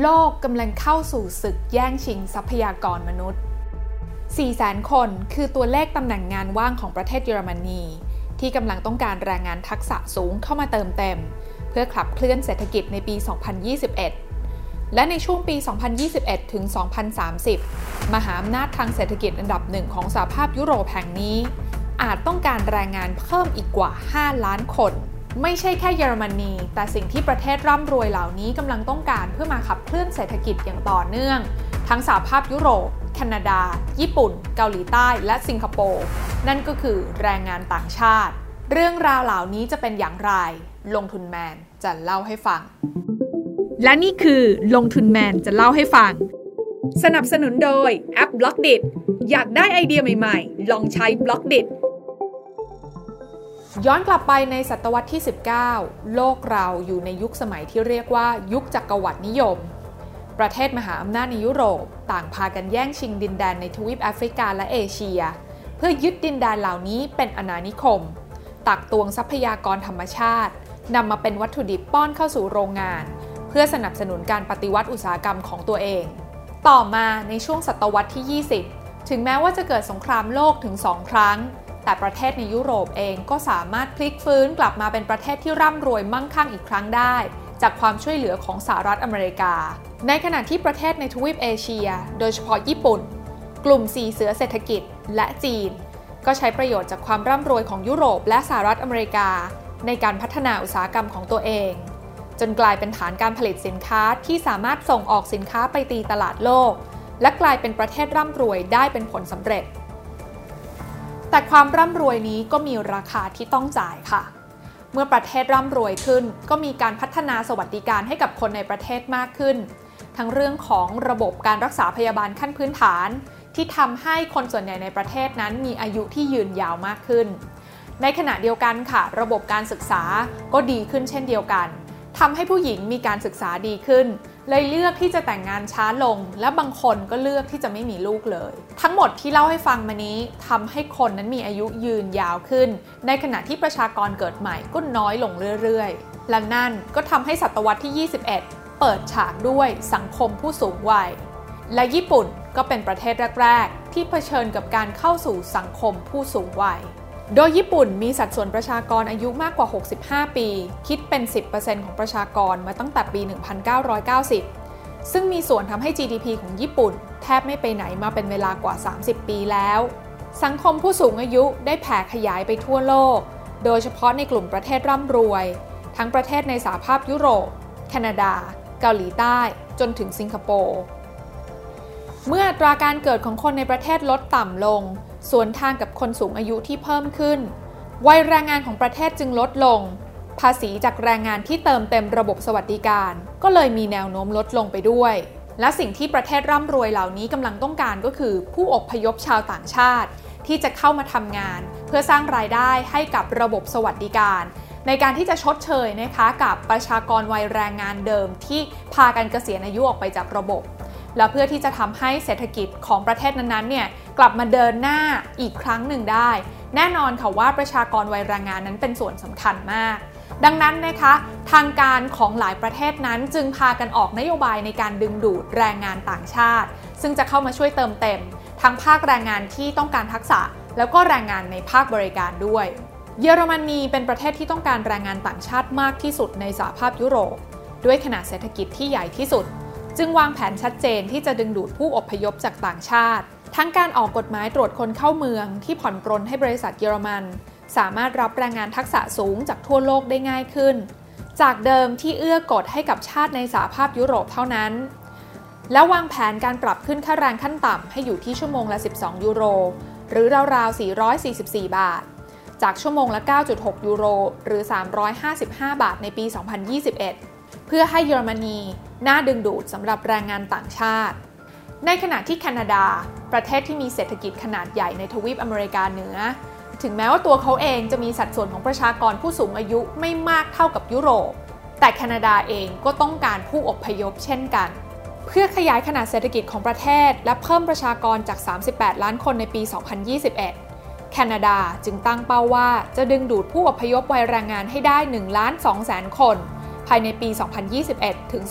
โลกกำลังเข้าสู่ศึกแย่งชิงทรัพยากรมนุษย์ 400,000 คนคือตัวเลขตำแหน่งงานว่างของประเทศเยอรมนี ที่กำลังต้องการแรงงานทักษะสูงเข้ามาเติมเต็ม เพื่อขับเคลื่อนเศรษฐกิจในปี 2021 และในช่วงปี 2021 ถึง 2030 มหาอำนาจทางเศรษฐกิจอันดับหนึ่งของสหภาพยุโรปแห่งนี้ อาจต้องการแรงงานเพิ่มอีกกว่า 5 ล้านคน ไม่ใช่แค่เยอรมนี แต่สิ่งที่ประเทศร่ำรวยเหล่านี้กำลังต้องการเพื่อมาขับเคลื่อนเศรษฐกิจอย่างต่อเนื่อง ทั้งสหภาพยุโรป แคนาดา ญี่ปุ่น เกาหลีใต้ และสิงคโปร์ นั่นก็คือแรงงานต่างชาติ เรื่องราวเหล่านี้จะเป็นอย่างไร ลงทุนแมนจะเล่าให้ฟัง และนี่คือลงทุนแมนจะเล่าให้ฟัง สนับสนุนโดยแอป b ล็อกดิอยากได้ไอเดียใหม่ ๆ ลองใช้ b ล็อกดิ ย้อนกลับไปในศตวรรษที่ 19 โลกเราอยู่ในยุคสมัยที่เรียกว่ายุคจักรวรรดินิยม ประเทศมหาอำนาจในยุโรป ต่างพากันแย่งชิงดินแดนในทวีปแอฟริกาและเอเชีย เพื่อยึดดินแดนเหล่านี้เป็นอาณานิคม ตักตวงทรัพยากรธรรมชาตินำมาเป็นวัตถุดิบป้อนเข้าสู่โรงงาน เพื่อสนับสนุนการปฏิวัติอุตสาหกรรมของตัวเอง ต่อมาในช่วงศตวรรษที่ 20 ถึงแม้ว่าจะเกิดสงครามโลกถึง2ครั้ง แต่ประเทศในยุโรปเองก็สามารถพลิกฟื้นกลับมาเป็นประเทศที่ร่ำรวยมั่งคั่งอีกครั้งได้ จากความช่วยเหลือของสหรัฐอเมริกา ในขณะที่ประเทศในทวีปเอเชีย โดยเฉพาะญี่ปุ่น กลุ่มสีเสือเศรษฐกิจ และจีน ก็ใช้ประโยชน์จากความร่ำรวยของยุโรปและสหรัฐอเมริกา ในการพัฒนาอุตสาหกรรมของตัวเอง จนกลายเป็นฐานการผลิตสินค้าที่สามารถส่งออกสินค้าไปตีตลาดโลก และกลายเป็นประเทศร่ำรวยได้เป็นผลสำเร็จ แต่ความร่ำรวยนี้ก็มีราคาที่ต้องจ่ายค่ะ เมื่อประเทศร่ำรวยขึ้น ก็มีการพัฒนาสวัสดิการให้กับคนในประเทศมากขึ้น ทั้งเรื่องของระบบการรักษาพยาบาลขั้นพื้นฐาน ที่ทำให้คนส่วนใหญ่ในประเทศนั้นมีอายุที่ยืนยาวมากขึ้น ในขณะเดียวกันค่ะ ระบบการศึกษาก็ดีขึ้นเช่นเดียวกันทำให้ผู้หญิงมีการศึกษาดีขึ้น เลยเลือกที่จะแต่งงานช้าลง และบางคนก็เลือกที่จะไม่มีลูกเลย ทั้งหมดที่เล่าให้ฟังมานี้ทำให้คนนั้นมีอายุยืนยาวขึ้น ในขณะที่ประชากรเกิดใหม่ก็น้อยลงเรื่อยๆ และนั่นก็ทำให้ศตวรรษที่ 21 เปิดฉากด้วยสังคมผู้สูงวัย และญี่ปุ่นก็เป็นประเทศแรก ๆ ที่เผชิญกับการเข้าสู่สังคมผู้สูงวัย โดยญี่ปุ่นมีสัดส่วนประชากรอายุมากกว่า 65 ปี คิดเป็น 10%ของประชากรมาตั้งแต่ปี 1990 ซึ่งมีส่วนทำให้ GDP ของญี่ปุ่น แทบไม่ไปไหนมาเป็นเวลากว่า 30 ปีแล้ว สังคมผู้สูงอายุได้แผ่ขยายไปทั่วโลก โดยเฉพาะในกลุ่มประเทศร่ำรวย ทั้งประเทศในสหภาพยุโรป แคนาดา เกาหลีใต้ จนถึงสิงคโปร์ เมื่ออัตราการเกิดของคนในประเทศลดต่ำลง สวนทางกับคนสูงอายุที่เพิ่มขึ้น วัยแรงงานของประเทศจึงลดลง ภาษีจากแรงงานที่เติมเต็มระบบสวัสดิการ ก็เลยมีแนวโน้มลดลงไปด้วย และสิ่งที่ประเทศร่ำรวยเหล่านี้กำลังต้องการก็คือ ผู้อพยพชาวต่างชาติ ที่จะเข้ามาทำงาน เพื่อสร้างรายได้ให้กับระบบสวัสดิการ ในการที่จะชดเชยนะคะกับประชากรวัยแรงงานเดิมที่พากันเกษียณอายุออกไปจากระบบ และเพื่อที่จะทำให้เศรษฐกิจของประเทศนั้นๆเนี่ยกลับมาเดินหน้าอีกครั้งหนึ่งได้ แน่นอนค่ะว่าประชากรวัยแรงงานนั้นเป็นส่วนสำคัญมาก ดังนั้นนะคะ ทางการของหลายประเทศนั้นจึงพากันออกนโยบายในการดึงดูดแรงงานต่างชาติ ซึ่งจะเข้ามาช่วยเติมเต็ม ทั้งภาคแรงงานที่ต้องการทักษะ แล้วก็แรงงานในภาคบริการด้วย เยอรมนีเป็นประเทศที่ต้องการแรงงานต่างชาติมากที่สุดในสหภาพยุโรป ด้วยขนาดเศรษฐกิจที่ใหญ่ที่สุด จึงวางแผนชัดเจนที่จะดึงดูดผู้อพยพจากต่างชาติ ทั้งการออกกฎหมายตรวจคนเข้าเมืองที่ผ่อนปรนให้บริษัทเยอรมัน สามารถรับแรงงานทักษะสูงจากทั่วโลกได้ง่ายขึ้น จากเดิมที่เอื้อกฎให้กับชาติในสหภาพยุโรปเท่านั้น และวางแผนการปรับขึ้นค่าแรงขั้นต่ำให้อยู่ที่ชั่วโมงละ 12 ยูโร หรือราวๆ 444 บาท จากชั่วโมงละ 9.6 ยูโร หรือ 355 บาทในปี 2021 เพื่อให้เยอรมนี น่าดึงดูดสำหรับแรงงานต่างชาติ ในขณะที่แคนาดา ประเทศที่มีเศรษฐกิจขนาดใหญ่ในทวีปอเมริกาเหนือ ถึงแม้ว่าตัวเขาเองจะมีสัดส่วนของประชากรผู้สูงอายุไม่มากเท่ากับยุโรป แต่แคนาดาเองก็ต้องการผู้อพยพเช่นกัน เพื่อขยายขนาดเศรษฐกิจของประเทศ และเพิ่มประชากรจาก 38 ล้านคนในปี 2021แคนาดาจึงตั้งเป้าว่าจะดึงดูดผู้อพยพวัยแรงงานให้ได้1ล้าน2แสนคน ภายในปี 2021 ถึง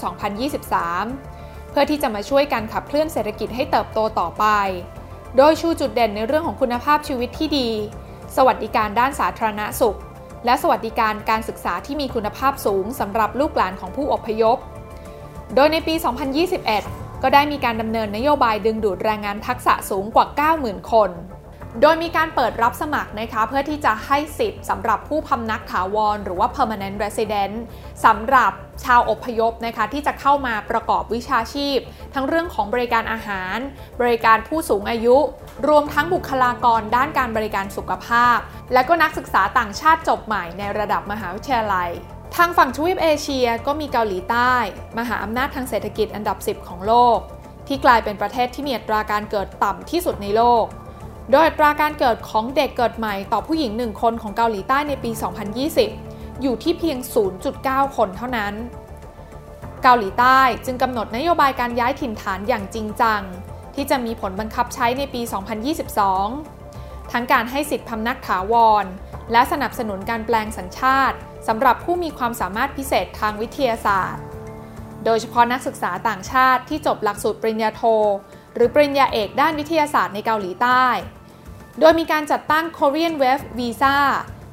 2023 เพื่อที่จะมาช่วยกันขับเคลื่อนเศรษฐกิจให้เติบโตต่อไป โดยชูจุดเด่นในเรื่องของคุณภาพชีวิตที่ดี สวัสดิการด้านสาธารณสุข และสวัสดิการการศึกษาที่มีคุณภาพสูงสำหรับลูกหลานของผู้อพยพ โดยในปี 2021 ก็ได้มีการดำเนินนโยบายดึงดูดแรงงานทักษะสูงกว่า 90,000 คน โดยมีการเปิดรับสมัครนะคะเพื่อที่จะให้สิทธิ์สำหรับผู้พำนักถาวร หรือว่า permanent resident สำหรับชาวอพยพนะคะที่จะเข้ามาประกอบวิชาชีพ ทั้งเรื่องของบริการอาหาร บริการผู้สูงอายุ รวมทั้งบุคลากรด้านการบริการสุขภาพ และก็นักศึกษาต่างชาติจบใหม่ในระดับมหาวิทยาลัยทางฝั่งทวีปเอเชียก็มีเกาหลีใต้ มหาอำนาจทางเศรษฐกิจอันดับ 10 ของโลก ที่กลายเป็นประเทศที่มีอัตราการเกิดต่ำที่สุดในโลก โดยอัตราการเกิดของเด็กเกิดใหม่ต่อผู้หญิง 1 คนของเกาหลีใต้ในปี 2020 อยู่ที่เพียง 0.9 คนเท่านั้น เกาหลีใต้จึงกำหนดนโยบายการย้ายถิ่นฐานอย่างจริงจัง ที่จะมีผลบังคับใช้ในปี 2022 ทั้งการให้สิทธิพำนักถาวร และสนับสนุนการแปลงสัญชาติสำหรับผู้มีความสามารถพิเศษทางวิทยาศาสตร์ โดยเฉพาะนักศึกษาต่างชาติที่จบหลักสูตรปริญญาโท หรือปริญญาเอกด้านวิทยาศาสตร์ในเกาหลีใต้ โดยมีการจัดตั้ง Korean Wave Visa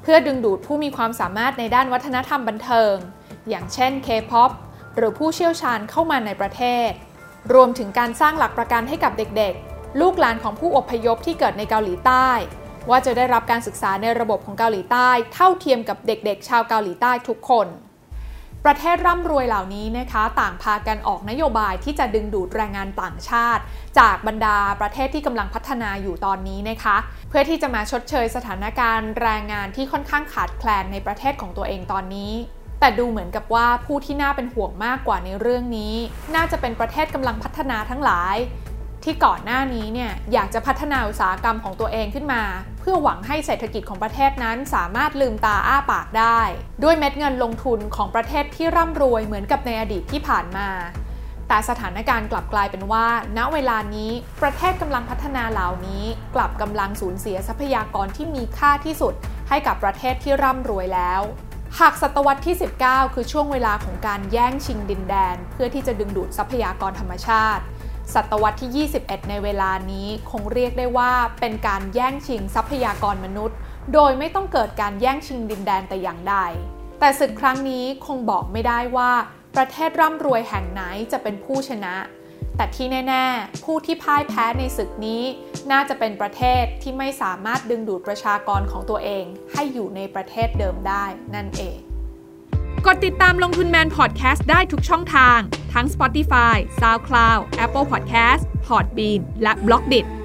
เพื่อดึงดูดผู้มีความสามารถในด้านวัฒนธรรมบันเทิง อย่างเช่น K-POP หรือผู้เชี่ยวชาญเข้ามาในประเทศ รวมถึงการสร้างหลักประกันให้กับเด็กๆ ลูกหลานของผู้อพยพที่เกิดในเกาหลีใต้ ว่าจะได้รับการศึกษาในระบบของเกาหลีใต้ เท่าเทียมกับเด็กๆ ชาวเกาหลีใต้ทุกคน ประเทศร่ำรวยเหล่านี้นะคะต่างพากันออกนโยบายที่จะดึงดูดแรงงานต่างชาติ จากบรรดาประเทศที่กำลังพัฒนาอยู่ตอนนี้นะคะ เพื่อที่จะมาชดเชยสถานการณ์แรงงานที่ค่อนข้างขาดแคลนในประเทศของตัวเองตอนนี้ แต่ดูเหมือนกับว่าผู้ที่น่าเป็นห่วงมากกว่าในเรื่องนี้ น่าจะเป็นประเทศกำลังพัฒนาทั้งหลาย ที่ก่อนหน้านี้เนี่ยอยากจะพัฒนาอุตสาหกรรมของตัวเองขึ้นมา เพื่อหวังให้เศรษฐกิจของประเทศนั้นสามารถลืมตาอ้าปากได้ ด้วยเม็ดเงินลงทุนของประเทศที่ร่ำรวยเหมือนกับในอดีตที่ผ่านมา แต่สถานการณ์กลับกลายเป็นว่า ณเวลานี้ประเทศกำลังพัฒนาเหล่านี้ กลับกำลังสูญเสียทรัพยากรที่มีค่าที่สุด ให้กับประเทศที่ร่ำรวยแล้วหากศตวรรษที่ 19 คือช่วงเวลาของการแย่งชิงดินแดน เพื่อที่จะดึงดูดทรัพยากรธรรมชาติ ศตวรรษที่ 21 ในเวลานี้คงเรียกได้ว่าเป็นการแย่งชิงทรัพยากรมนุษย์ โดยไม่ต้องเกิดการแย่งชิงดินแดนแต่อย่างใด แต่ศึกครั้งนี้คงบอกไม่ได้ว่า ประเทศร่ำรวยแห่งไหนจะเป็นผู้ชนะ แต่ที่แน่ ๆ ผู้ที่พ่ายแพ้ในศึกนี้ น่าจะเป็นประเทศที่ไม่สามารถดึงดูดประชากรของตัวเอง ให้อยู่ในประเทศเดิมได้นั่นเอง กดติดตามลงทุนแมนพอดแคสต์ได้ทุกช่องทาง ทั้ง Spotify, SoundCloud, Apple Podcast, Podbean และ b l o ก d i t